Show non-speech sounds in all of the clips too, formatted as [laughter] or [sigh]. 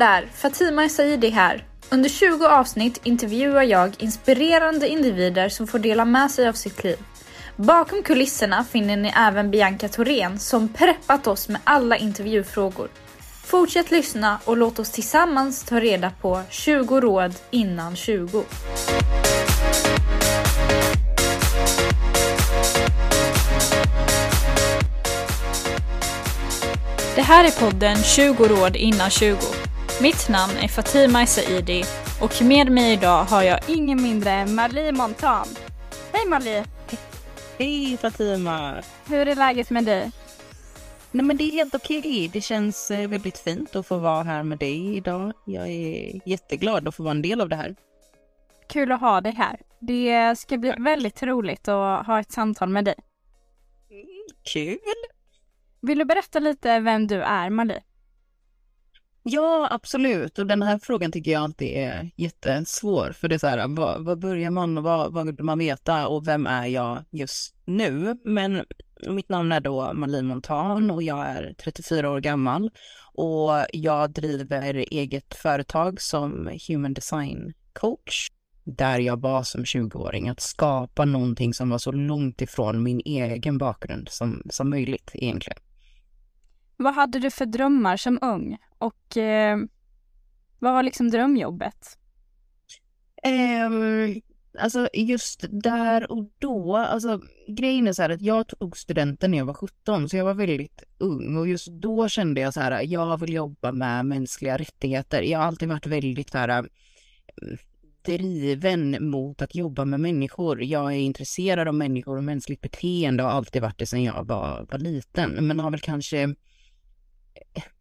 Hallå där! Fatima Saidi här. Under 20 avsnitt intervjuar jag inspirerande individer som får dela med sig av sitt liv. Bakom kulisserna finner ni även Bianca Thorén som preppat oss med alla intervjufrågor. Fortsätt lyssna och låt oss tillsammans ta reda på 20 råd innan 20. Det här är podden 20 råd innan 20. Mitt namn är Fatima Saidi och med mig idag har jag ingen mindre än Marie Montan. Hej Marie! Hej Fatima! Hur är läget med dig? Nej men det är helt okej. Det känns eh, väldigt fint att få vara här med dig idag. Jag är jätteglad att få vara en del av det här. Kul att ha dig här. Det ska bli väldigt roligt att ha ett samtal med dig. Kul! Vill du berätta lite vem du är, Marie? Ja, absolut. Och den här frågan tycker jag alltid är jättesvår. För det är så här, vad, vad börjar man och vad, vad vill man veta och vem är jag just nu? Men mitt namn är då Malin Montan och jag är 34 år gammal. Och jag driver eget företag som human design coach. Där jag var som 20-åring, att skapa någonting som var så långt ifrån min egen bakgrund som, som möjligt egentligen. Vad hade du för drömmar som ung? Och eh, vad var liksom drömjobbet? Um, alltså just där och då, alltså grejen är så här att jag tog studenten när jag var 17 så jag var väldigt ung och just då kände jag så här, jag vill jobba med mänskliga rättigheter. Jag har alltid varit väldigt så här mm, driven mot att jobba med människor. Jag är intresserad av människor och mänskligt beteende och har alltid varit det sedan jag var, var liten men har väl kanske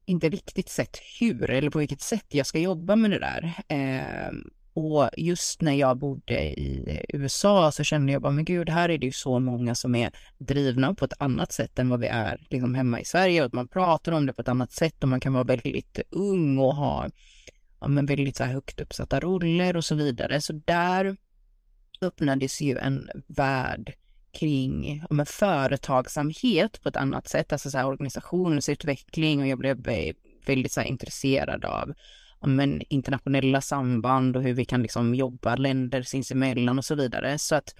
inte riktigt sett hur eller på vilket sätt jag ska jobba med det där. Eh, och just när jag bodde i USA så kände jag bara, men gud, här är det ju så många som är drivna på ett annat sätt än vad vi är liksom hemma i Sverige. Och att man pratar om det på ett annat sätt och man kan vara väldigt ung och ha ja, men väldigt så här högt uppsatta roller och så vidare. Så där öppnades ju en värld kring ja, företagsamhet på ett annat sätt, alltså så här, organisationsutveckling och jag blev eh, väldigt så här, intresserad av men, internationella samband och hur vi kan liksom jobba länder sinsemellan och så vidare. Så att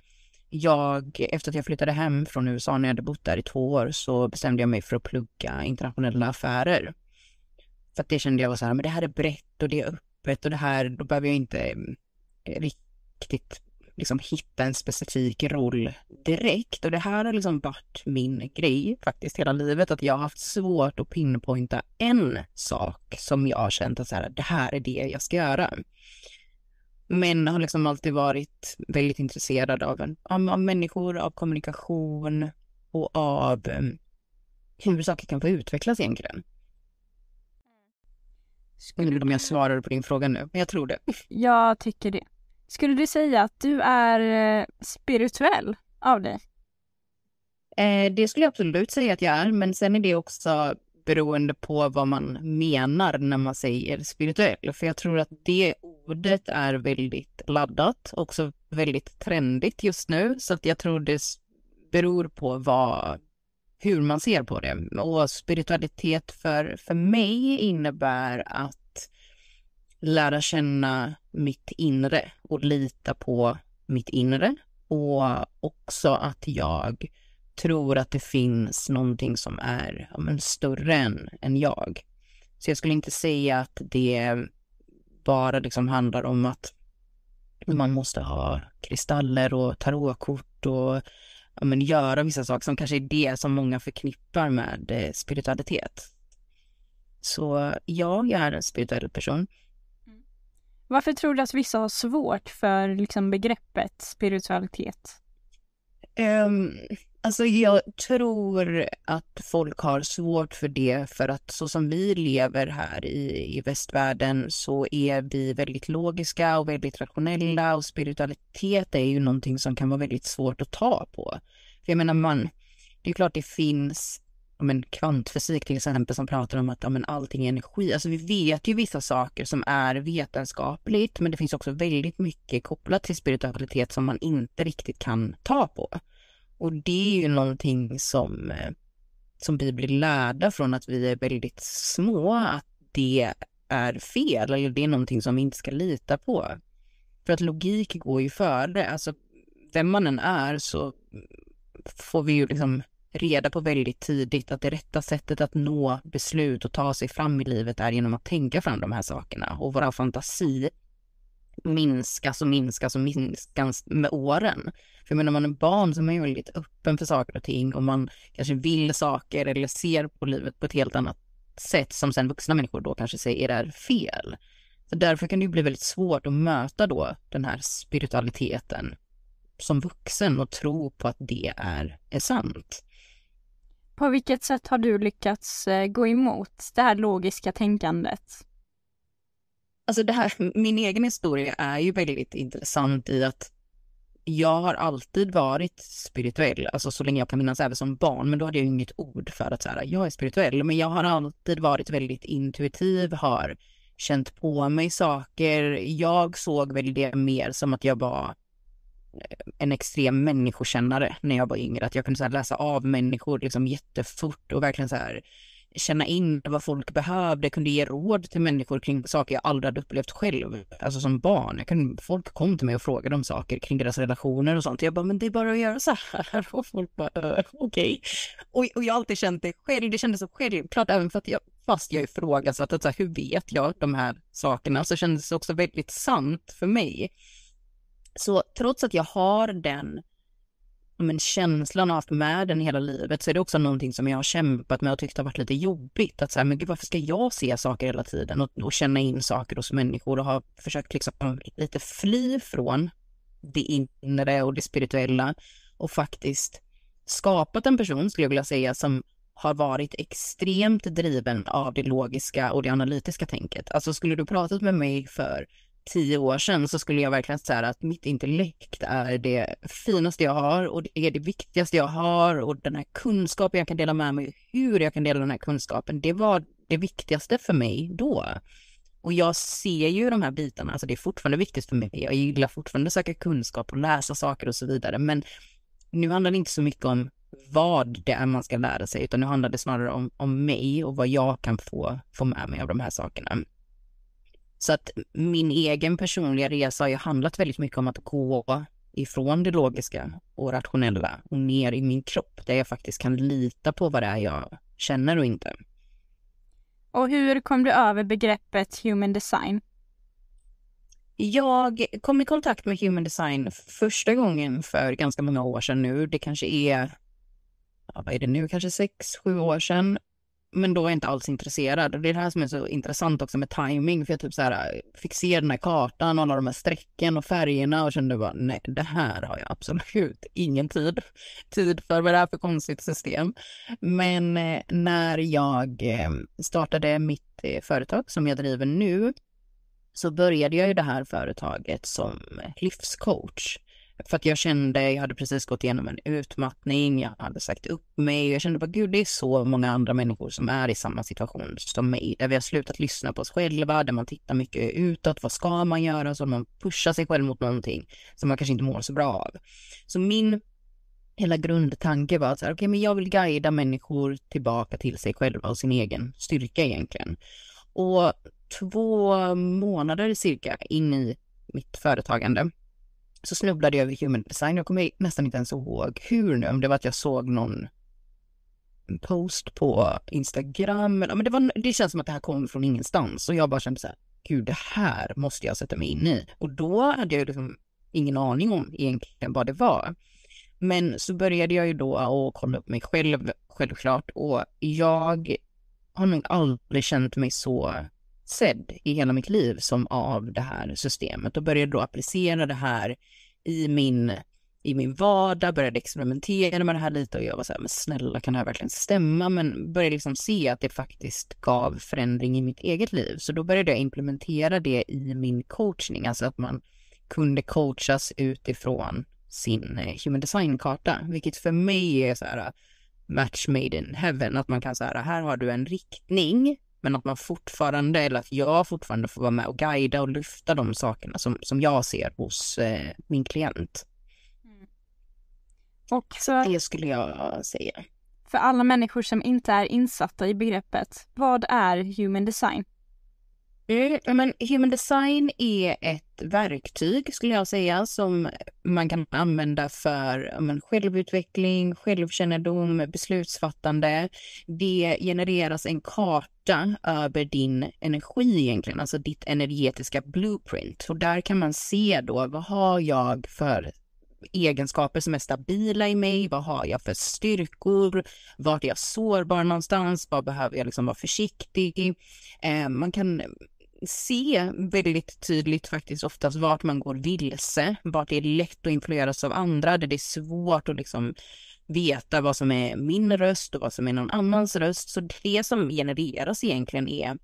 jag, efter att jag flyttade hem från USA när jag hade bott där i två år så bestämde jag mig för att plugga internationella affärer. För att det kände jag var så här, men det här är brett och det är öppet och det här, då behöver jag inte eh, riktigt liksom hitta en specifik roll direkt. Och det här har liksom varit min grej faktiskt hela livet, att jag har haft svårt att pinpointa en sak som jag har känt att så här, det här är det jag ska göra. Men har liksom alltid varit väldigt intresserad av, en, av, människor, av kommunikation och av um, hur saker kan få utvecklas egentligen. Skulle du om jag svarar på din fråga nu, men jag tror det. [laughs] Jag tycker det. Skulle du säga att du är eh, spirituell av dig? Eh, det skulle jag absolut säga att jag är, men sen är det också beroende på vad man menar när man säger spirituell. För jag tror att det ordet är väldigt laddat, också väldigt trendigt just nu. Så att jag tror det beror på vad, hur man ser på det. Och spiritualitet för, för mig innebär att lära känna mitt inre och lita på mitt inre. Och också att jag tror att det finns någonting som är ja, men, större än, än jag. Så jag skulle inte säga att det bara liksom handlar om att man måste ha kristaller och tarotkort och ja, men, göra vissa saker som kanske är det som många förknippar med eh, spiritualitet. Så ja, jag är en spirituell person. Varför tror du att vissa har svårt för liksom, begreppet spiritualitet? Um, alltså jag tror att folk har svårt för det för att så som vi lever här i, i västvärlden så är vi väldigt logiska och väldigt rationella och spiritualitet är ju någonting som kan vara väldigt svårt att ta på. För jag menar man, det är klart det finns men, kvantfysik till exempel som pratar om att ja, men, allting är energi. Alltså vi vet ju vissa saker som är vetenskapligt men det finns också väldigt mycket kopplat till spiritualitet som man inte riktigt kan ta på. Och det är ju någonting som, eh, som vi blir lärda från att vi är väldigt små, att det är fel eller det är någonting som vi inte ska lita på. För att logik går ju före. Alltså, vem man än är så får vi ju liksom reda på väldigt tidigt att det rätta sättet att nå beslut och ta sig fram i livet är genom att tänka fram de här sakerna. Och våra fantasi minskas och minskas och minskas med åren. För när man är barn så är man ju väldigt öppen för saker och ting och man kanske vill saker eller ser på livet på ett helt annat sätt som sen vuxna människor då kanske säger är fel. Så därför kan det ju bli väldigt svårt att möta då den här spiritualiteten som vuxen och tro på att det är, är sant. På vilket sätt har du lyckats eh, gå emot det här logiska tänkandet? Alltså det här, min egen historia är ju väldigt intressant i att jag har alltid varit spirituell, alltså så länge jag kan minnas, även som barn, men då hade jag inget ord för att säga jag är spirituell, men jag har alltid varit väldigt intuitiv, har känt på mig saker. Jag såg väl det mer som att jag var en extrem människokännare när jag var yngre, att jag kunde så läsa av människor liksom jättefort och verkligen så här känna in vad folk behövde, kunde ge råd till människor kring saker jag aldrig hade upplevt själv, alltså som barn. Jag kunde, folk kom till mig och frågade om saker kring deras relationer och sånt. Jag bara, men det är bara att göra så här. [laughs] Och folk bara, okej. Okay. Och, och jag har alltid känt det själv, det kändes så självklart, även för att jag, fast jag ifrågasatte, så här, hur vet jag de här sakerna, så kändes det också väldigt sant för mig. Så trots att jag har den men känslan av haft med den hela livet så är det också någonting som jag har kämpat med och tyckt har varit lite jobbigt. Att så här, men gud, varför ska jag se saker hela tiden och, och känna in saker hos människor och har försökt liksom lite fly från det inre och det spirituella och faktiskt skapat en person, skulle jag vilja säga, som har varit extremt driven av det logiska och det analytiska tänket. Alltså skulle du pratat med mig för tio år sedan så skulle jag verkligen säga att mitt intellekt är det finaste jag har och det är det viktigaste jag har och den här kunskapen jag kan dela med mig, hur jag kan dela den här kunskapen, det var det viktigaste för mig då. Och jag ser ju de här bitarna, alltså det är fortfarande viktigt för mig. Jag gillar fortfarande att söka kunskap och läsa saker och så vidare, men nu handlar det inte så mycket om vad det är man ska lära sig, utan nu handlar det snarare om, om mig och vad jag kan få, få med mig av de här sakerna. Så att min egen personliga resa har ju handlat väldigt mycket om att gå ifrån det logiska och rationella och ner i min kropp där jag faktiskt kan lita på vad det är jag känner och inte. Och hur kom du över begreppet human design? Jag kom i kontakt med human design första gången för ganska många år sedan nu. Det kanske är, ja, vad är det nu, kanske sex, sju år sedan men då är jag inte alls intresserad. Och det är det här som är så intressant också med timing för jag typ så här eh, fick se den här kartan och alla de här strecken och färgerna och kände bara nej, det här har jag absolut [laughs] ingen tid, tid för. Vad är det här för konstigt system? Men eh, när jag eh, startade mitt eh, företag som jag driver nu så började jag ju det här företaget som livscoach. För att jag kände, jag hade precis gått igenom en utmattning, jag hade sagt upp mig och jag kände bara gud det är så många andra människor som är i samma situation som mig. Där vi har slutat lyssna på oss själva, där man tittar mycket utåt, vad ska man göra? Så man pushar sig själv mot någonting som man kanske inte mår så bra av. Så min hela grundtanke var att så här, okay, men jag vill guida människor tillbaka till sig själva och sin egen styrka egentligen. Och två månader cirka in i mitt företagande så snubblade jag över human design. Jag kommer nästan inte ens ihåg hur nu, om det var att jag såg någon post på Instagram. Men det, var, det känns som att det här kom från ingenstans och jag bara kände så här, gud det här måste jag sätta mig in i. Och då hade jag liksom ingen aning om egentligen vad det var. Men så började jag ju då att kolla upp mig själv, självklart, och jag har nog aldrig känt mig så sedd i hela mitt liv som av det här systemet och började då applicera det här i min, i min vardag, började experimentera med det här lite och jag var så här, men snälla kan det här verkligen stämma? Men började liksom se att det faktiskt gav förändring i mitt eget liv. Så då började jag implementera det i min coachning, alltså att man kunde coachas utifrån sin eh, human design-karta, vilket för mig är så här eh, match made in heaven, att man kan säga här har du en riktning men att man fortfarande, eller att jag fortfarande får vara med och guida och lyfta de sakerna som, som jag ser hos eh, min klient. Mm. Och så, det skulle jag säga. För alla människor som inte är insatta i begreppet, vad är human design? Mm, men human design är ett verktyg skulle jag säga som man kan använda för men, självutveckling, självkännedom, beslutsfattande. Det genereras en karta över din energi egentligen, alltså ditt energetiska blueprint. Och där kan man se då vad har jag för egenskaper som är stabila i mig? Vad har jag för styrkor? Vart är jag sårbar någonstans? Vad behöver jag liksom vara försiktig? Eh, man kan se väldigt tydligt faktiskt oftast vart man går vilse, vart det är lätt att influeras av andra, där det är svårt att liksom veta vad som är min röst och vad som är någon annans röst. Så det som genereras egentligen är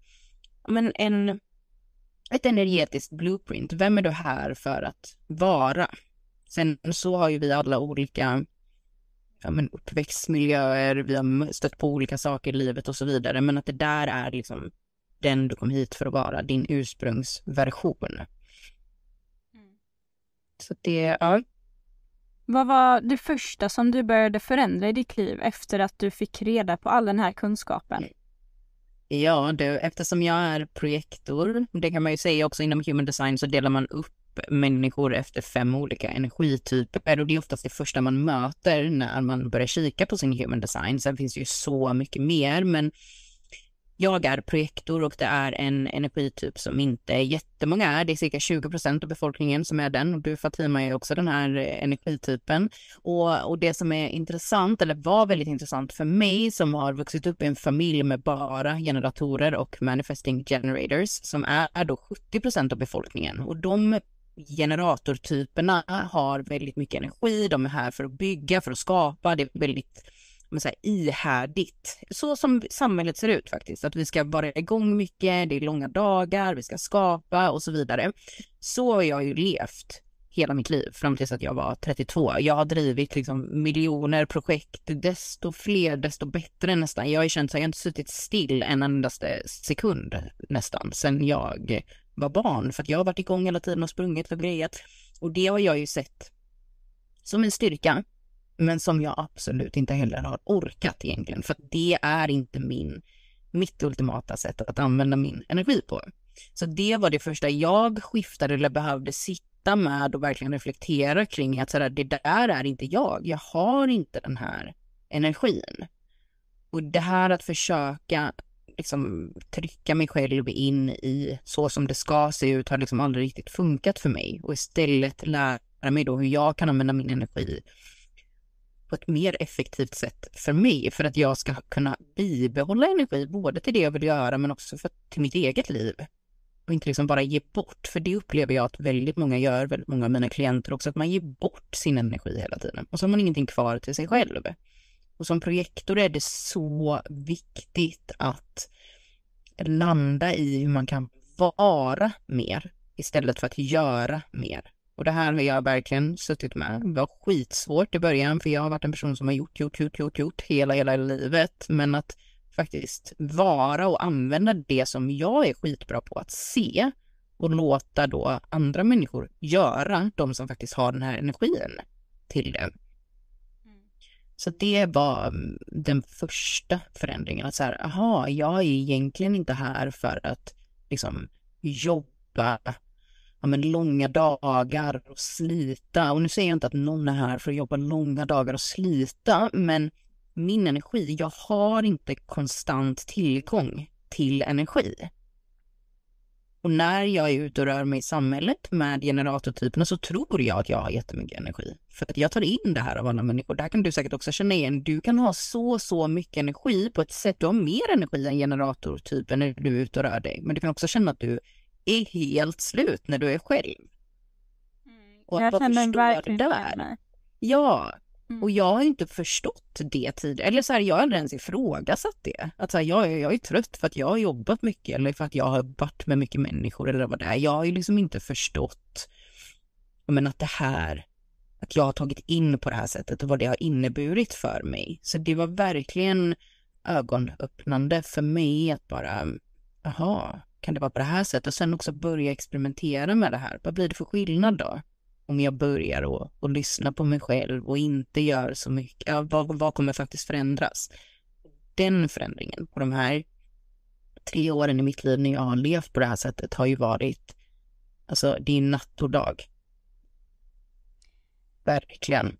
men en, ett energetiskt blueprint. Vem är du här för att vara? Sen så har ju vi alla olika ja, men uppväxtmiljöer, vi har stött på olika saker i livet och så vidare, men att det där är liksom den du kom hit för att vara, din ursprungsversion. Mm. Så det, ja. Vad var det första som du började förändra i ditt liv efter att du fick reda på all den här kunskapen? Ja, det, eftersom jag är projektor, det kan man ju säga också inom human design så delar man upp människor efter fem olika energityper och det är oftast det första man möter när man börjar kika på sin human design. Sen finns det ju så mycket mer, men jag är projektor och det är en energityp som inte jättemånga är. Det är cirka 20 procent av befolkningen som är den och du Fatima är också den här eh, energitypen. Och, och det som är intressant, eller var väldigt intressant för mig som har vuxit upp i en familj med bara generatorer och manifesting generators som är, är då 70 procent av befolkningen och de generatortyperna har väldigt mycket energi, de är här för att bygga, för att skapa, det är väldigt men så här, ihärdigt. Så som samhället ser ut faktiskt, att vi ska vara igång mycket, det är långa dagar, vi ska skapa och så vidare. Så har jag ju levt hela mitt liv fram tills att jag var 32. Jag har drivit liksom miljoner projekt, desto fler, desto bättre nästan. Jag har ju känt att jag har inte suttit still en endaste sekund nästan sen jag var barn, för att jag har varit igång hela tiden och sprungit och grejat. Och det har jag ju sett som en styrka men som jag absolut inte heller har orkat egentligen, för det är inte min, mitt ultimata sätt att använda min energi på. Så det var det första jag skiftade eller behövde sitta med och verkligen reflektera kring att sådär, det där är inte jag. Jag har inte den här energin. Och det här att försöka liksom trycka mig själv in i så som det ska se ut har liksom aldrig riktigt funkat för mig och istället lära mig då hur jag kan använda min energi på ett mer effektivt sätt för mig för att jag ska kunna bibehålla energi både till det jag vill göra men också för, till mitt eget liv. Och inte liksom bara ge bort, för det upplever jag att väldigt många gör, väldigt många av mina klienter också, att man ger bort sin energi hela tiden och så har man ingenting kvar till sig själv. Och som projektor är det så viktigt att landa i hur man kan vara mer istället för att göra mer. Och det här har jag verkligen suttit med. Det var skitsvårt i början för jag har varit en person som har gjort, gjort, gjort, gjort, gjort hela, hela livet. Men att faktiskt vara och använda det som jag är skitbra på att se och låta då andra människor göra, de som faktiskt har den här energin till det. Så det var mm, den första förändringen, att så här, aha, jag är egentligen inte här för att liksom jobba ja, men långa dagar och slita. Och nu säger jag inte att någon är här för att jobba långa dagar och slita, men min energi, jag har inte konstant tillgång till energi. Och när jag är ute och rör mig i samhället med generatortyperna så tror jag att jag har jättemycket energi. För att jag tar in det här av alla människor. Där kan du säkert också känna igen. Du kan ha så, så mycket energi på ett sätt. Du har mer energi än generatortypen när du är ute och rör dig. Men du kan också känna att du är helt slut när du är själv. Mm. Och jag känner verkligen det där. Ja, mm. och jag har inte förstått det tidigare. Eller så här, jag har aldrig ens ifrågasatt det. Att så här, jag, jag är trött för att jag har jobbat mycket eller för att jag har varit med mycket människor eller vad det är. Jag har ju liksom inte förstått men att det här, att jag har tagit in på det här sättet och vad det har inneburit för mig. Så det var verkligen ögonöppnande för mig att bara, jaha, kan det vara på det här sättet? Och sen också börja experimentera med det här. Vad blir det för skillnad då? Om jag börjar och, och lyssna på mig själv och inte gör så mycket. Ja, vad, vad kommer faktiskt förändras? Den förändringen på de här tre åren i mitt liv när jag har levt på det här sättet har ju varit, alltså det är natt och dag. Verkligen.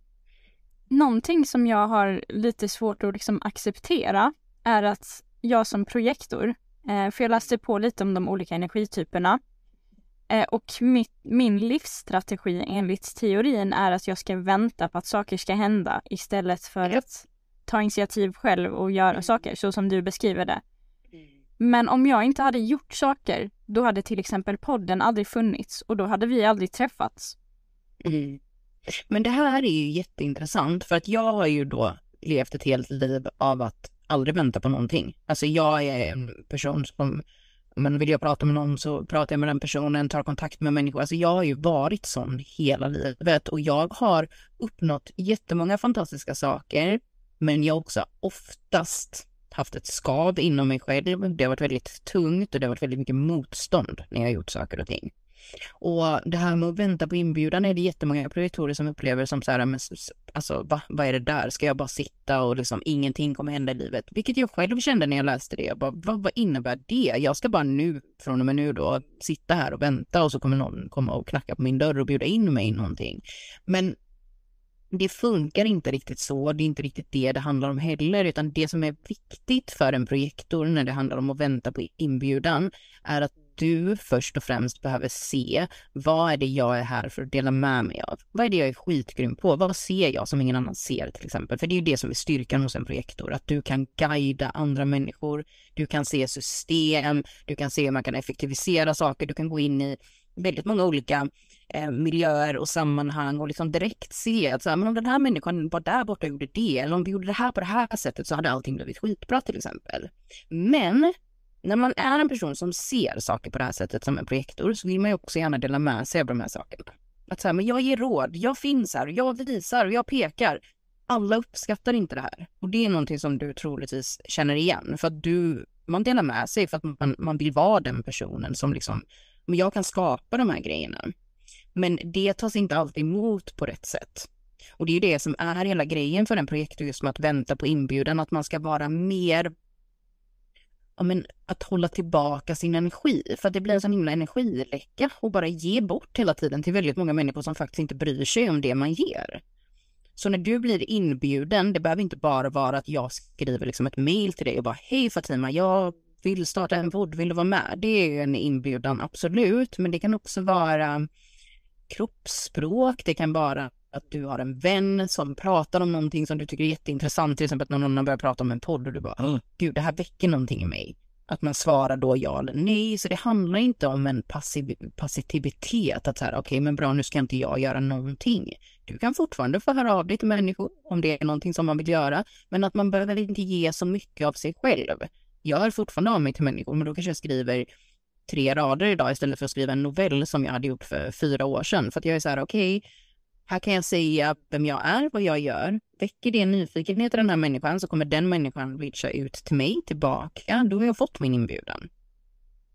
Någonting som jag har lite svårt att liksom acceptera är att jag som projektor, för jag läste på lite om de olika energityperna, eh, och mitt, min livsstrategi enligt teorin är att jag ska vänta på att saker ska hända istället för att ta initiativ själv och göra saker så som du beskriver det. Men om jag inte hade gjort saker, då hade till exempel podden aldrig funnits och då hade vi aldrig träffats. Mm. Men det här är ju jätteintressant för att jag har ju då levt ett helt liv av att aldrig vänta på någonting. Alltså jag är en person som, men vill jag prata med någon så pratar jag med den personen, tar kontakt med människor. Alltså jag har ju varit sån hela livet och jag har uppnått jättemånga fantastiska saker. Men jag har också oftast haft ett skav inom mig själv. Det har varit väldigt tungt och det har varit väldigt mycket motstånd när jag har gjort saker och ting. Och det här med att vänta på inbjudan är det jättemånga projektorer som upplever som så här, men, alltså va, vad är det där? Ska jag bara sitta och liksom ingenting kommer hända i livet? Vilket jag själv kände när jag läste det. Jag bara, vad, vad innebär det? Jag ska bara nu, från och med nu då, sitta här och vänta och så kommer någon komma och knacka på min dörr och bjuda in mig i någonting. Men det funkar inte riktigt så. Det är inte riktigt det det handlar om heller, utan det som är viktigt för en projektor när det handlar om att vänta på inbjudan är att du först och främst behöver se vad är det jag är här för att dela med mig av? Vad är det jag är skitgrym på? Vad ser jag som ingen annan ser till exempel? För det är ju det som är styrkan hos en projektor, att du kan guida andra människor, du kan se system, du kan se hur man kan effektivisera saker, du kan gå in i väldigt många olika eh, miljöer och sammanhang och liksom direkt se att så här, men om den här människan var där borta och gjorde det, eller om vi gjorde det här på det här sättet så hade allting blivit skitbra till exempel. Men när man är en person som ser saker på det här sättet som en projektor så vill man ju också gärna dela med sig av de här sakerna. Att säga, men jag ger råd, jag finns här, jag visar, jag pekar. Alla uppskattar inte det här. Och det är någonting som du troligtvis känner igen. För att du, man delar med sig för att man, man vill vara den personen som liksom, men jag kan skapa de här grejerna. Men det tas inte alltid emot på rätt sätt. Och det är ju det som är hela grejen för en projektor, just med att vänta på inbjudan, att man ska vara mer ja, men, att hålla tillbaka sin energi. För att det blir en sån himla energiläcka och bara ge bort hela tiden till väldigt många människor som faktiskt inte bryr sig om det man ger. Så när du blir inbjuden, det behöver inte bara vara att jag skriver liksom ett mail till dig och bara hej Fatima, jag vill starta en podd, vill du vara med? Det är en inbjudan, absolut, men det kan också vara kroppsspråk, det kan vara att du har en vän som pratar om någonting som du tycker är jätteintressant, till exempel att någon annan börjar prata om en podd och du bara, oh, gud, det här väcker någonting i mig. Att man svarar då ja eller nej, så det handlar inte om en passiv, passivitet, att så här, okej, okay, men bra, nu ska inte jag göra någonting. Du kan fortfarande få höra av dig till människor om det är någonting som man vill göra, men att man behöver inte ge så mycket av sig själv. Jag hör fortfarande av mig till människor, men då kanske jag skriver tre rader idag istället för att skriva en novell som jag hade gjort för fyra år sedan. För att jag är så här, okej, okay, här kan jag säga vem jag är, vad jag gör. Väcker det nyfikenhet i den här människan så kommer den människan reacha ut till mig tillbaka. Då har jag fått min inbjudan.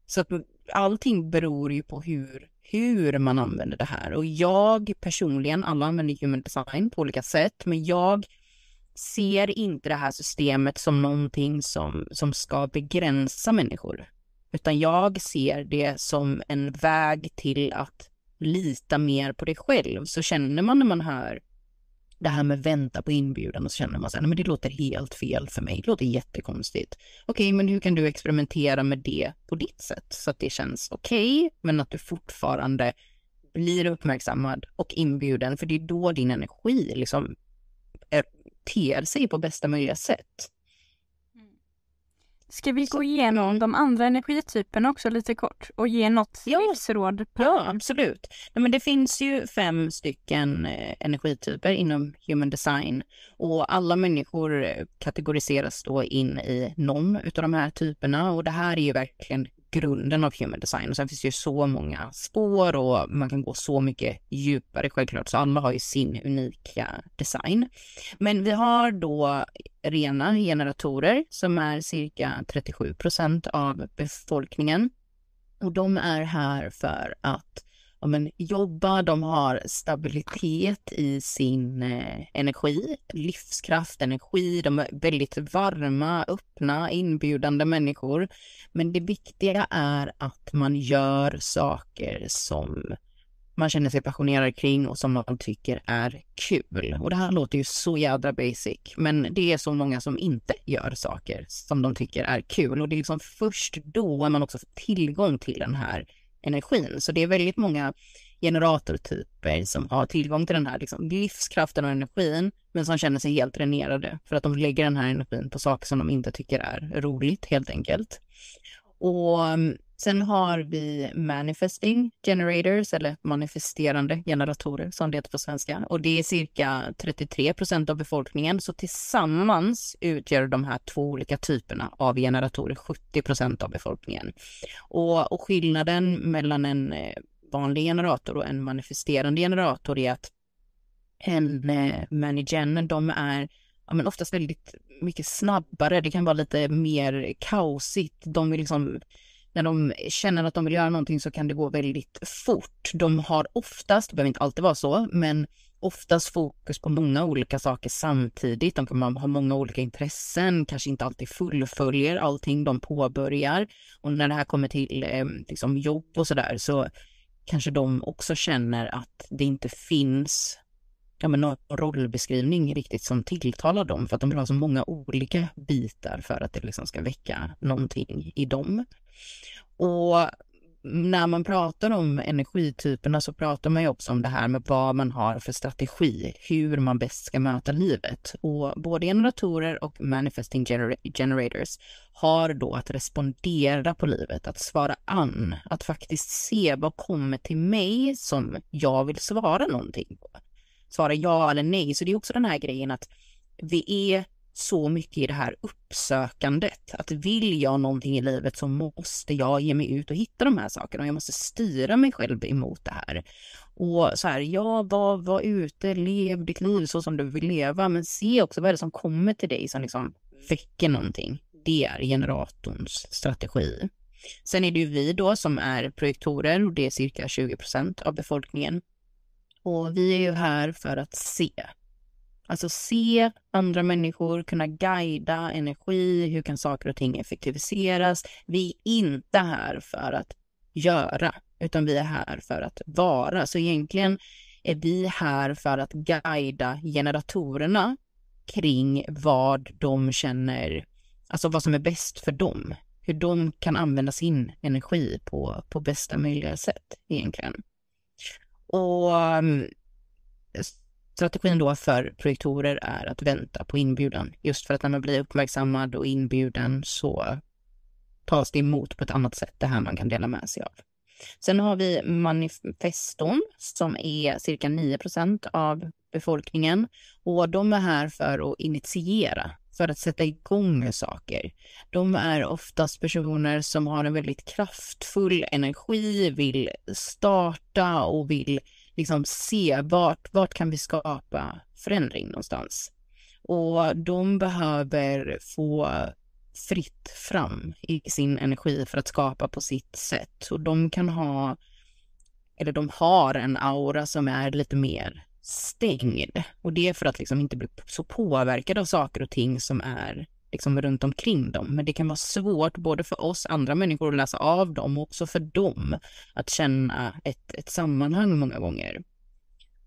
Så att allting beror ju på hur, hur man använder det här. Och jag personligen, alla använder human design på olika sätt, men jag ser inte det här systemet som någonting som, som ska begränsa människor. Utan jag ser det som en väg till att lita mer på dig själv. Så känner man när man hör det här med vänta på inbjudan och så känner man så här, nej men det låter helt fel för mig, det låter jättekonstigt. Okej, men hur kan du experimentera med det på ditt sätt så att det känns okej, okay, men att du fortfarande blir uppmärksammad och inbjuden, för det är då din energi liksom är, ter sig på bästa möjliga sätt. Ska vi gå igenom de andra energityperna också lite kort och ge något ja. livsråd? På? Ja, absolut. Nej, men det finns ju fem stycken eh, energityper inom human design och alla människor eh, kategoriseras då in i någon av de här typerna och det här är ju verkligen grunden av human design. Och sen finns det ju så många spår och man kan gå så mycket djupare självklart, så alla har ju sin unika design. Men vi har då rena generatorer som är cirka 37 procent av befolkningen. Och de är här för att ja, men, jobba, de har stabilitet i sin eh, energi, livskraft, energi, de är väldigt varma, öppna, inbjudande människor. Men det viktiga är att man gör saker som man känner sig passionerad kring och som man tycker är kul. Och det här låter ju så jädra basic, men det är så många som inte gör saker som de tycker är kul och det är liksom först då man också får tillgång till den här energin. Så det är väldigt många generatortyper som har tillgång till den här liksom, livskraften och energin, men som känner sig helt dränerade för att de lägger den här energin på saker som de inte tycker är roligt helt enkelt. Och mm, Sen har vi manifesting generators eller manifesterande generatorer som det heter på svenska och det är cirka 33 procent av befolkningen. Så tillsammans utgör de här två olika typerna av generatorer 70 procent av befolkningen. Och, och skillnaden mellan en eh, vanlig generator och en manifesterande generator är att en eh, manigen, de är ja, men oftast väldigt mycket snabbare. Det kan vara lite mer kaosigt. De vill liksom när de känner att de vill göra någonting så kan det gå väldigt fort. De har oftast, det behöver inte alltid vara så, men oftast fokus på många olika saker samtidigt. De kan ha många olika intressen, kanske inte alltid fullföljer allting de påbörjar. Och när det här kommer till ehm, liksom jobb och sådär så kanske de också känner att det inte finns ja, men någon rollbeskrivning riktigt som tilltalar dem för att de vill ha så många olika bitar för att det liksom ska väcka någonting i dem. Och när man pratar om energityperna så pratar man ju också om det här med vad man har för strategi, hur man bäst ska möta livet. Och både generatorer och manifesting gener generators har då att respondera på livet, att svara an, att faktiskt se vad kommer till mig som jag vill svara någonting på. Svara ja eller nej. Så det är också den här grejen att vi är så mycket i det här uppsökandet. Att vill jag någonting i livet så måste jag ge mig ut och hitta de här sakerna. och Jag måste styra mig själv emot det här. Och så här, ja, var, var ute, lev ditt liv så som du vill leva, men se också vad är det som kommer till dig som liksom väcker någonting. Det är generatorns strategi. Sen är det ju vi då som är projektorer och det är cirka 20 procent av befolkningen. Och vi är ju här för att se Alltså se andra människor, kunna guida energi, hur kan saker och ting effektiviseras. Vi är inte här för att göra, utan vi är här för att vara. Så egentligen är vi här för att guida generatorerna kring vad de känner, alltså vad som är bäst för dem. Hur de kan använda sin energi på, på bästa möjliga sätt egentligen. Och mm, Strategin då för projektorer är att vänta på inbjudan. Just för att när man blir uppmärksammad och inbjuden så tas det emot på ett annat sätt, det här man kan dela med sig av. Sen har vi manifeston som är cirka 9% av befolkningen och de är här för att initiera, för att sätta igång saker. De är oftast personer som har en väldigt kraftfull energi, vill starta och vill liksom se vart, vart kan vi skapa förändring någonstans. Och de behöver få fritt fram i sin energi för att skapa på sitt sätt. Och de kan ha, eller de har en aura som är lite mer stängd. Och det är för att liksom inte bli så påverkad av saker och ting som är liksom runt omkring dem. Men det kan vara svårt både för oss andra människor att läsa av dem och också för dem att känna ett, ett sammanhang många gånger.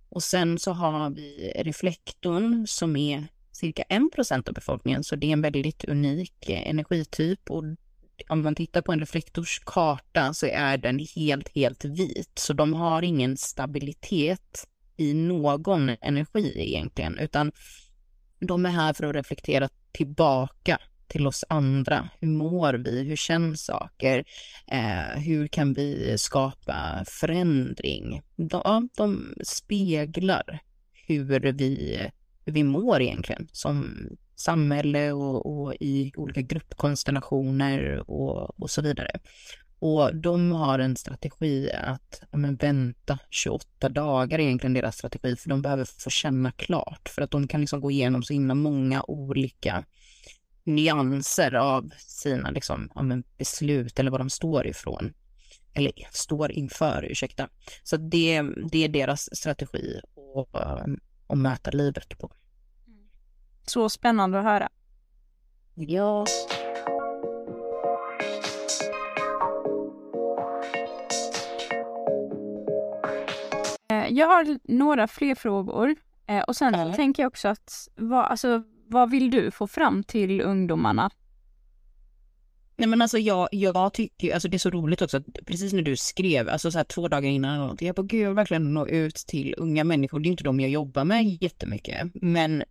Och sen så har vi reflektorn som är cirka 1 av befolkningen, så det är en väldigt unik energityp. Och om man tittar på en reflektors karta så är den helt, helt vit. Så de har ingen stabilitet i någon energi egentligen, utan de är här för att reflektera tillbaka till oss andra. Hur mår vi? Hur känns saker? Eh, hur kan vi skapa förändring? De, de speglar hur vi, hur vi mår egentligen som samhälle och, och i olika gruppkonstellationer och, och så vidare. Och de har en strategi att men, vänta 28 dagar egentligen deras strategi, för de behöver få känna klart för att de kan liksom gå igenom så himla många olika nyanser av sina liksom, ja, men, beslut eller vad de står ifrån. eller står inför, ursäkta. Så det, det är deras strategi att, att möta livet på. Så spännande att höra. Ja. Jag har några fler frågor eh, och sen Ja. tänker jag också att vad, alltså, vad vill du få fram till ungdomarna? Nej men alltså jag, jag tycker alltså det är så roligt också att precis när du skrev, alltså så här två dagar innan, jag bara gud jag vill verkligen nå ut till unga människor, det är inte de jag jobbar med jättemycket, men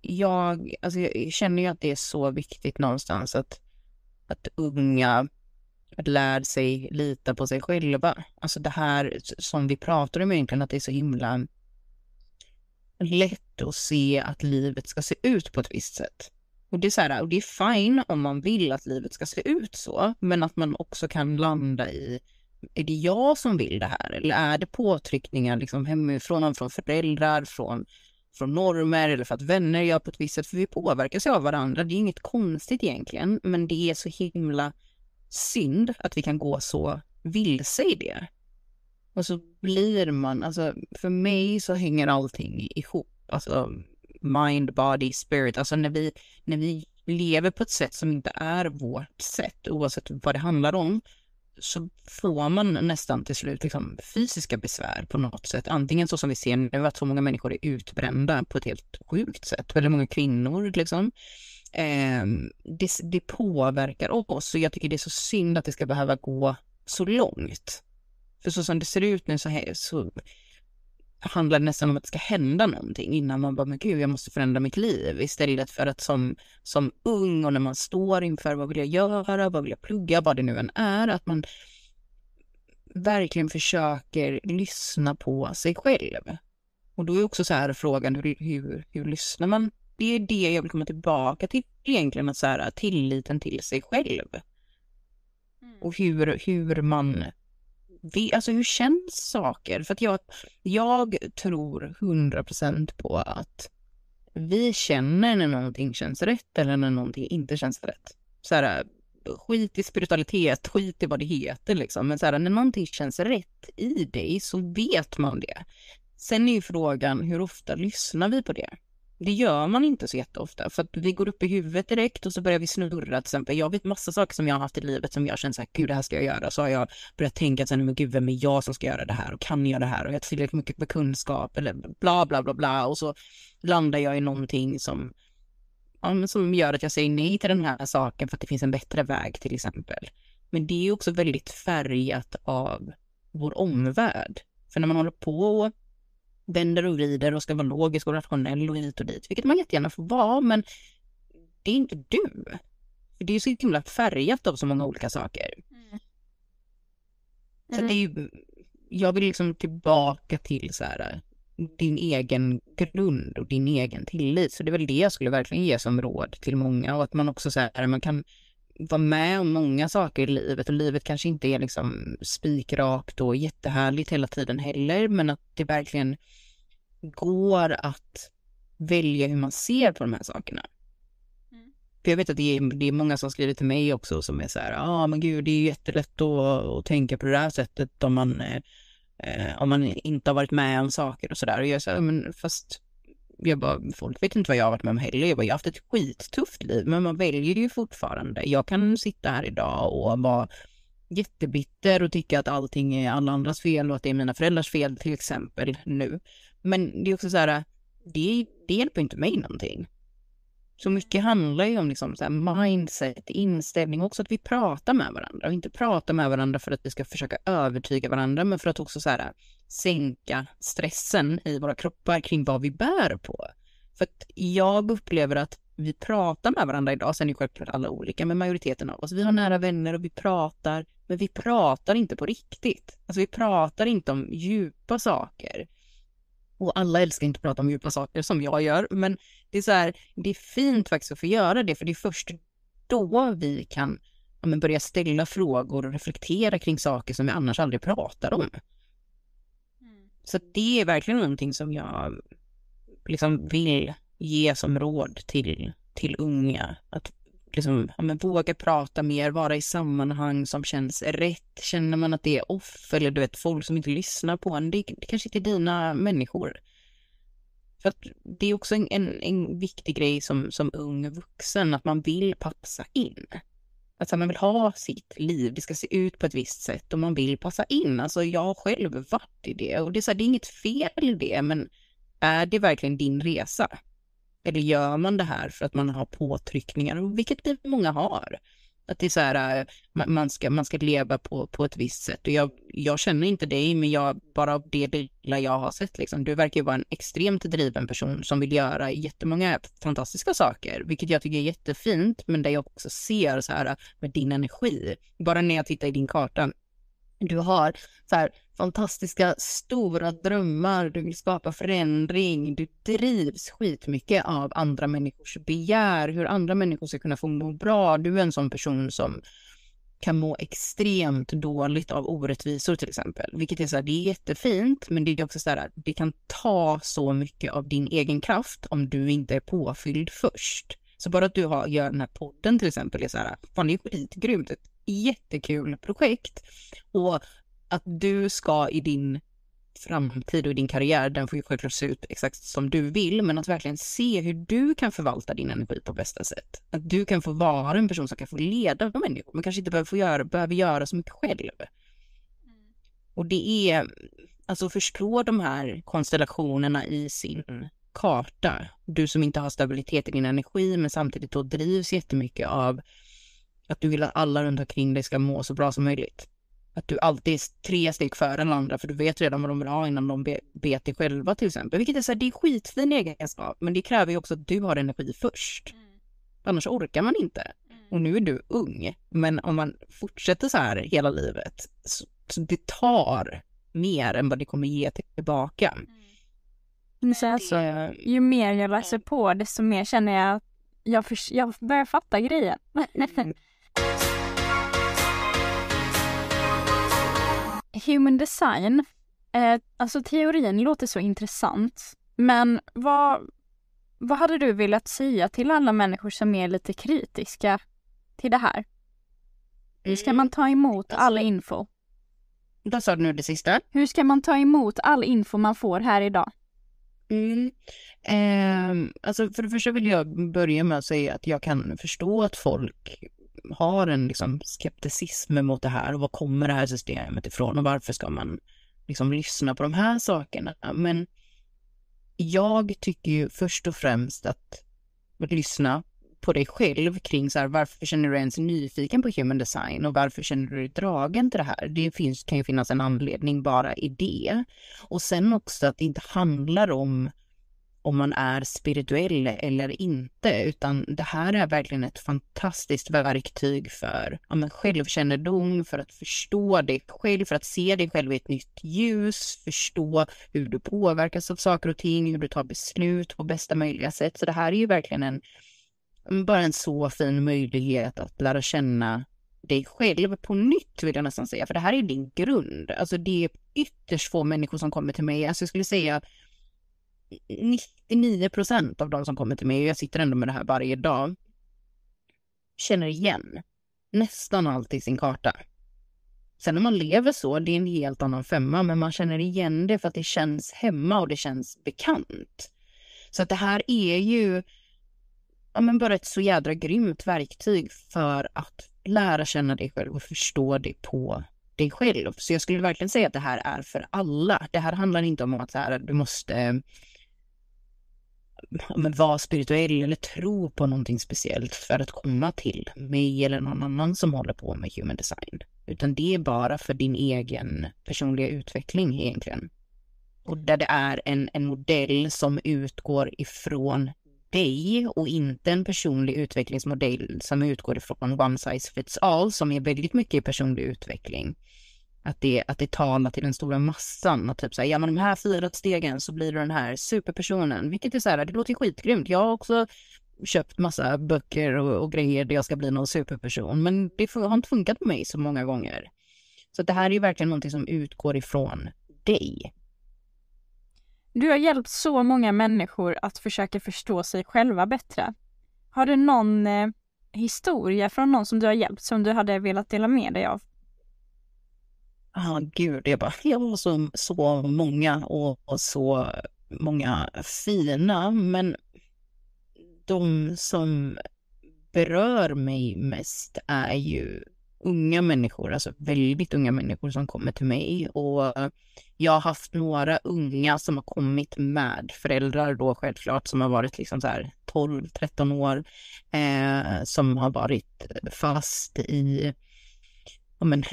jag, alltså jag känner ju att det är så viktigt någonstans att, att unga lär sig lita på sig själva. Alltså det här som vi pratar om egentligen, att det är så himla lätt att se att livet ska se ut på ett visst sätt. Och det är så här, och det är fine om man vill att livet ska se ut så, men att man också kan landa i, är det jag som vill det här? Eller är det påtryckningar liksom hemifrån, från föräldrar, från, från normer eller för att vänner gör på ett visst sätt? För vi påverkas ju av varandra, det är inget konstigt egentligen, men det är så himla synd att vi kan gå så vilse i det. Och så blir man, alltså för mig så hänger allting ihop. Alltså mind, body, spirit. Alltså när vi, när vi lever på ett sätt som inte är vårt sätt, oavsett vad det handlar om, så får man nästan till slut liksom fysiska besvär på något sätt. Antingen så som vi ser nu, att så många människor är utbrända på ett helt sjukt sätt. Väldigt många kvinnor liksom. Eh, det, det påverkar oss och jag tycker det är så synd att det ska behöva gå så långt. För så som det ser ut nu så, här, så handlar det nästan om att det ska hända någonting innan man bara, men gud, jag måste förändra mitt liv. Istället för att som, som ung och när man står inför vad vill jag göra, vad vill jag plugga, vad det nu än är, att man verkligen försöker lyssna på sig själv. Och då är också så här frågan, hur, hur, hur lyssnar man? Det är det jag vill komma tillbaka till egentligen, att så här, tilliten till sig själv. Och hur, hur man vi, alltså hur känns saker? För att jag, jag tror 100% på att vi känner när någonting känns rätt eller när någonting inte känns rätt. Så här, skit i spiritualitet, skit i vad det heter liksom. Men så här, när någonting känns rätt i dig så vet man det. Sen är ju frågan, hur ofta lyssnar vi på det? Det gör man inte så jätteofta för att vi går upp i huvudet direkt och så börjar vi snurra till exempel. Jag vet massa saker som jag har haft i livet som jag känner så här, gud det här ska jag göra. Så har jag börjat tänka så här, men gud vem är jag som ska göra det här och kan jag det här och jag har tillräckligt mycket med kunskap eller bla bla bla bla och så landar jag i någonting som, ja, men som gör att jag säger nej till den här saken för att det finns en bättre väg till exempel. Men det är också väldigt färgat av vår omvärld. För när man håller på och vänder och vrider och ska vara logisk och rationell och hit och dit, vilket man jättegärna får vara, men det är inte du. För det är så himla färgat av så många olika saker. Mm. Så det är ju, jag vill liksom tillbaka till så här, din egen grund och din egen tillit. Så det är väl det jag skulle verkligen ge som råd till många och att man också så här, man kan vara med om många saker i livet och livet kanske inte är liksom spikrakt och jättehärligt hela tiden heller, men att det verkligen går att välja hur man ser på de här sakerna. Mm. För jag vet att det är, det är många som skriver till mig också som är så här, ja ah, men gud det är jättelätt att, att tänka på det här sättet om man, eh, om man inte har varit med om saker och sådär. Och jag säger, men fast jag bara, folk vet inte vad jag har varit med om heller. Jag, bara, jag har haft ett skittufft liv, men man väljer ju fortfarande. Jag kan sitta här idag och vara jättebitter och tycka att allting är alla andras fel och att det är mina föräldrars fel till exempel nu. Men det är också så här, det, det hjälper inte mig någonting. Så mycket handlar ju om liksom så här mindset, inställning, och också att vi pratar med varandra och inte pratar med varandra för att vi ska försöka övertyga varandra, men för att också så här sänka stressen i våra kroppar kring vad vi bär på. För att jag upplever att vi pratar med varandra idag, sen är självklart alla olika, men majoriteten av oss, vi har nära vänner och vi pratar, men vi pratar inte på riktigt. Alltså vi pratar inte om djupa saker. Och alla älskar inte att prata om djupa saker som jag gör, men det är så här, det är fint faktiskt att få göra det, för det är först då vi kan ja, men börja ställa frågor och reflektera kring saker som vi annars aldrig pratar om. Så det är verkligen någonting som jag liksom vill ge som råd till, till unga. Att liksom, ja, men våga prata mer, vara i sammanhang som känns rätt. Känner man att det är off eller du vet folk som inte lyssnar på en, det, det kanske inte är dina människor. För att det är också en, en, en viktig grej som, som ung vuxen, att man vill passa in. Att man vill ha sitt liv, det ska se ut på ett visst sätt och man vill passa in. Alltså jag har själv varit i det och det är, så här, det är inget fel i det, men är det verkligen din resa? Eller gör man det här för att man har påtryckningar, vilket många har? Att det är så här, äh, man ska, man ska leva på, på ett visst sätt. Och jag, jag känner inte dig, men jag, bara av det lilla jag har sett, liksom, du verkar ju vara en extremt driven person som vill göra jättemånga fantastiska saker, vilket jag tycker är jättefint, men där jag också ser så här äh, med din energi. Bara när jag tittar i din karta, du har så här fantastiska stora drömmar, du vill skapa förändring, du drivs skitmycket av andra människors begär, hur andra människor ska kunna få må bra. Du är en sån person som kan må extremt dåligt av orättvisor till exempel, vilket är så här, det är jättefint, men det är också så här, det kan ta så mycket av din egen kraft om du inte är påfylld först. Så bara att du har, gör den här podden till exempel är så här, fan det är skitgrymt, ett jättekul projekt. Och att du ska i din framtid och i din karriär, den får ju självklart se ut exakt som du vill, men att verkligen se hur du kan förvalta din energi på bästa sätt. Att du kan få vara en person som kan få leda människor, men kanske inte behöver, få göra, behöver göra så mycket själv. Och det är, alltså förstå de här konstellationerna i sin karta. Du som inte har stabilitet i din energi, men samtidigt då drivs jättemycket av att du vill att alla runt omkring dig ska må så bra som möjligt. Att du alltid är tre steg före den andra för du vet redan vad de vill ha innan de be ber dig själva till exempel. Vilket är så här, det är skitfin egenskap men det kräver ju också att du har energi först. Mm. Annars orkar man inte. Mm. Och nu är du ung. Men om man fortsätter så här hela livet så, så det tar mer än vad det kommer ge tillbaka. Mm. Så alltså, ju mer jag läser på desto mer känner jag att jag, för, jag börjar fatta grejen. [laughs] Human design, eh, alltså teorin låter så intressant. Men vad, vad hade du velat säga till alla människor som är lite kritiska till det här? Hur ska man ta emot all alltså- info? Vad sa du nu det sista? Hur ska man ta emot all info man får här idag? Mm. Eh, alltså för det första vill jag börja med att säga att jag kan förstå att folk har en liksom skepticism mot det här och var kommer det här systemet ifrån och varför ska man liksom lyssna på de här sakerna? Men jag tycker ju först och främst att, att lyssna på dig själv kring så här, varför känner du ens nyfiken på human design och varför känner du dig dragen till det här? Det finns, kan ju finnas en anledning bara i det. Och sen också att det inte handlar om om man är spirituell eller inte, utan det här är verkligen ett fantastiskt verktyg för ja, men självkännedom, för att förstå dig själv, för att se dig själv i ett nytt ljus, förstå hur du påverkas av saker och ting, hur du tar beslut på bästa möjliga sätt. Så det här är ju verkligen en, bara en så fin möjlighet att lära känna dig själv på nytt vill jag nästan säga, för det här är din grund. Alltså det är ytterst få människor som kommer till mig, alltså jag skulle säga 99 procent av de som kommer till mig, och jag sitter ändå med det här varje dag, känner igen nästan allt i sin karta. Sen när man lever så, det är en helt annan femma, men man känner igen det för att det känns hemma och det känns bekant. Så att det här är ju ja, men bara ett så jädra grymt verktyg för att lära känna dig själv och förstå dig på dig själv. Så jag skulle verkligen säga att det här är för alla. Det här handlar inte om att så här, du måste men vara spirituell eller tro på någonting speciellt för att komma till mig eller någon annan som håller på med human design. Utan det är bara för din egen personliga utveckling egentligen. Och där det är en, en modell som utgår ifrån dig och inte en personlig utvecklingsmodell som utgår ifrån one size fits all som är väldigt mycket i personlig utveckling. Att det, att det talar till den stora massan Att typ så här, ja men de här fyra stegen så blir du den här superpersonen, vilket är så här, det låter skitgrymt. Jag har också köpt massa böcker och, och grejer där jag ska bli någon superperson, men det har inte funkat på mig så många gånger. Så det här är ju verkligen någonting som utgår ifrån dig. Du har hjälpt så många människor att försöka förstå sig själva bättre. Har du någon, eh, historia från någon som du har hjälpt som du hade velat dela med dig av? Ja, ah, gud, jag bara, jag var så, så många och, och så många fina, men de som berör mig mest är ju unga människor, alltså väldigt unga människor som kommer till mig. Och jag har haft några unga som har kommit med föräldrar då självklart som har varit liksom så här 12-13 år eh, som har varit fast i ja, men,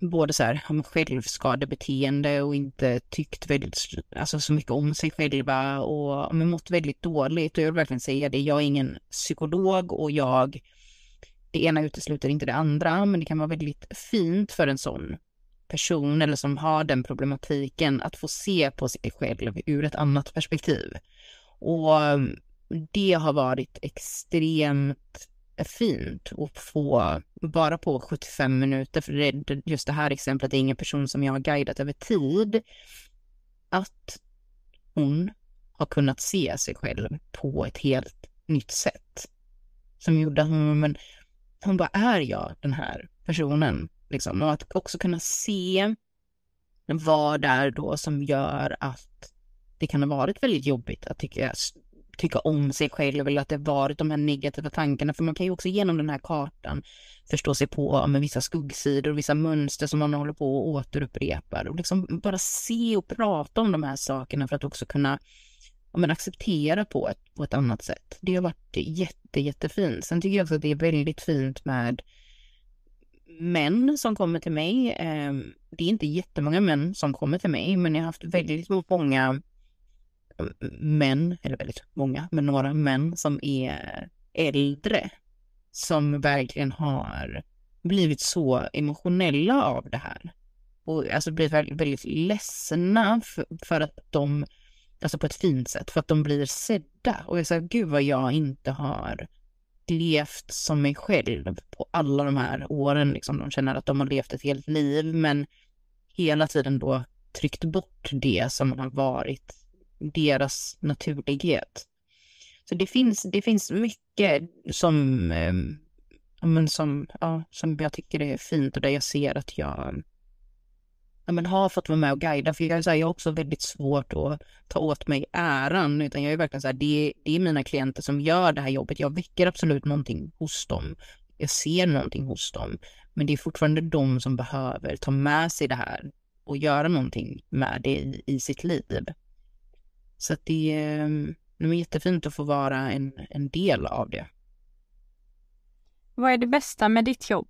både så här, ja, självskadebeteende och inte tyckt väldigt, alltså, så mycket om sig själva och ja, men, mått väldigt dåligt. Och jag vill verkligen säga det, jag är ingen psykolog och jag, det ena utesluter inte det andra, men det kan vara väldigt fint för en sån person eller som har den problematiken att få se på sig själv ur ett annat perspektiv. Och det har varit extremt fint att få bara på 75 minuter, för det, just det här exemplet det är ingen person som jag har guidat över tid, att hon har kunnat se sig själv på ett helt nytt sätt. Som gjorde att hon, men, hon bara, är jag den här personen? Liksom. Och att också kunna se vad det är då som gör att det kan ha varit väldigt jobbigt att tycka tycka om sig själv eller att det varit de här negativa tankarna. För man kan ju också genom den här kartan förstå sig på med vissa skuggsidor och vissa mönster som man håller på och återupprepar. Och liksom bara se och prata om de här sakerna för att också kunna ja, men acceptera på ett, på ett annat sätt. Det har varit jätte, jättefint. Sen tycker jag också att det är väldigt fint med män som kommer till mig. Ehm, det är inte jättemånga män som kommer till mig, men jag har haft väldigt många män, eller väldigt många, men några män som är äldre som verkligen har blivit så emotionella av det här. Och alltså blivit väldigt, väldigt ledsna för, för, att de, alltså på ett fint sätt, för att de blir sedda. Och jag säger, gud vad jag inte har levt som mig själv på alla de här åren. Liksom. De känner att de har levt ett helt liv, men hela tiden då tryckt bort det som har varit deras naturlighet. Så det finns, det finns mycket som, eh, men som, ja, som jag tycker är fint och där jag ser att jag ja, men har fått vara med och guida. För jag, här, jag har också väldigt svårt att ta åt mig äran, utan jag är verkligen så här, det, det är mina klienter som gör det här jobbet. Jag väcker absolut någonting hos dem. Jag ser någonting hos dem, men det är fortfarande de som behöver ta med sig det här och göra någonting med det i, i sitt liv. Så att det, ehm, det är jättefint att få vara en, en del av det. Vad är det bästa med ditt jobb?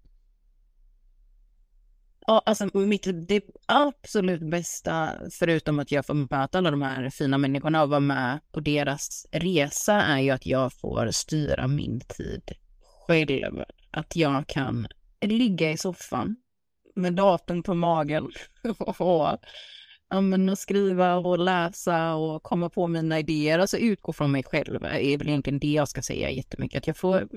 Ja, alltså mitt, det absolut bästa, förutom att jag får möta alla de här fina människorna och vara med på deras resa, är ju att jag får styra min tid själv. Att jag kan ligga i soffan med datorn på magen [laughs] och ja, men att skriva och läsa och komma på mina idéer, alltså utgå från mig själv är väl egentligen det jag ska säga jättemycket. Att jag får,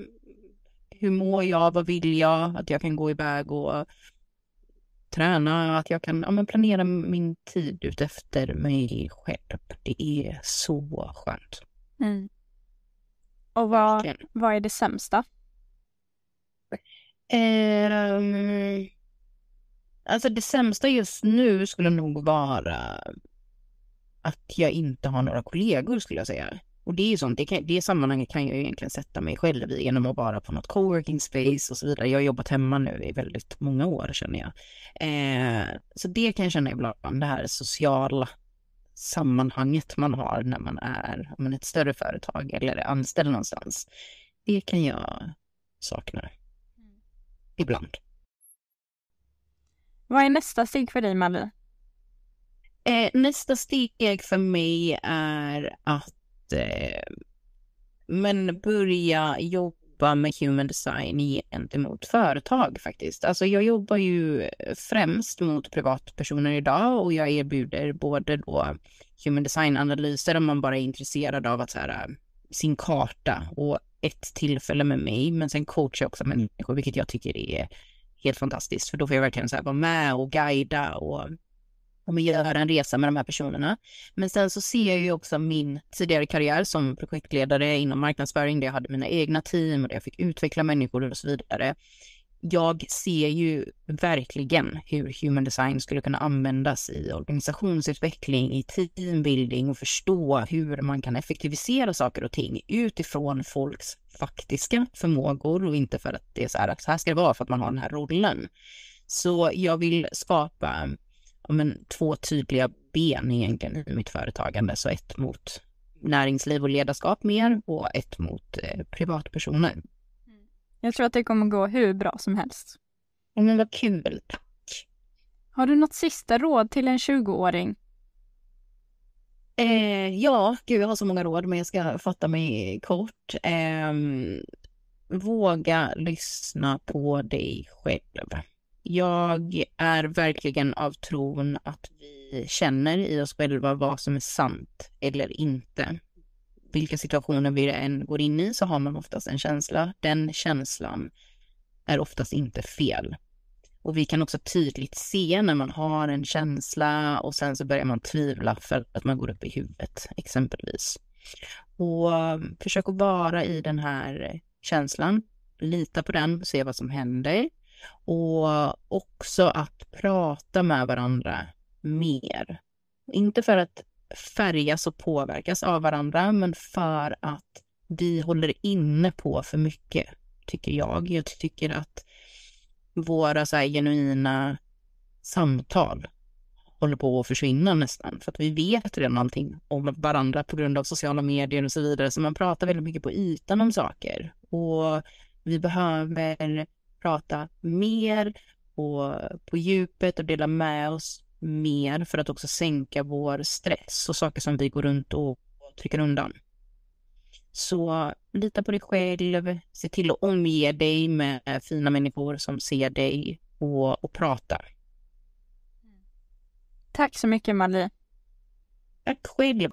hur mår jag, vad vill jag, att jag kan gå iväg och träna, att jag kan ja, men planera min tid ut efter mig själv. Det är så skönt. Mm. Och vad, vad är det sämsta? Um, Alltså det sämsta just nu skulle nog vara att jag inte har några kollegor skulle jag säga. Och det är ju sånt, det, kan, det sammanhanget kan jag ju egentligen sätta mig själv i genom att vara på något coworking space och så vidare. Jag har jobbat hemma nu i väldigt många år känner jag. Eh, så det kan jag känna ibland, det här sociala sammanhanget man har när man är men, ett större företag eller är anställd någonstans. Det kan jag sakna. Mm. Ibland. Vad är nästa steg för dig, Marie? Eh, nästa steg för mig är att eh, men börja jobba med human design gentemot företag faktiskt. Alltså jag jobbar ju främst mot privatpersoner idag och jag erbjuder både då human design-analyser om man bara är intresserad av att så här, eh, sin karta och ett tillfälle med mig, men sen coachar jag också människor, vilket jag tycker är helt fantastiskt. För då får jag verkligen så här vara med och guida och om att göra en resa med de här personerna. Men sen så ser jag ju också min tidigare karriär som projektledare inom marknadsföring, där jag hade mina egna team och där jag fick utveckla människor och så vidare. Jag ser ju verkligen hur human design skulle kunna användas i organisationsutveckling, i teambuilding och förstå hur man kan effektivisera saker och ting utifrån folks faktiska förmågor och inte för att det är så här att så här ska det vara för att man har den här rollen. Så jag vill skapa men, två tydliga ben egentligen i mitt företagande. Så ett mot näringsliv och ledarskap mer och ett mot eh, privatpersoner. Jag tror att det kommer gå hur bra som helst. Ja, men vad kul, tack. Har du något sista råd till en 20-åring? Eh, ja, gud jag har så många råd men jag ska fatta mig kort. Eh, våga lyssna på dig själv. Jag är verkligen av tron att vi känner i oss själva vad som är sant eller inte. Vilka situationer vi än går in i så har man oftast en känsla. Den känslan är oftast inte fel. Och vi kan också tydligt se när man har en känsla och sen så börjar man tvivla för att man går upp i huvudet exempelvis. Och um, försök att vara i den här känslan, lita på den, se vad som händer och uh, också att prata med varandra mer. Inte för att färgas och påverkas av varandra, men för att vi håller inne på för mycket, tycker jag. Jag tycker att våra så här genuina samtal håller på att försvinna nästan. För att vi vet redan allting om varandra på grund av sociala medier och så vidare. Så man pratar väldigt mycket på ytan om saker. Och vi behöver prata mer och på djupet och dela med oss mer för att också sänka vår stress och saker som vi går runt och trycker undan. Så lita på dig själv, se till att omge dig med fina människor som ser dig och, och prata. Tack så mycket Marie. Tack själv.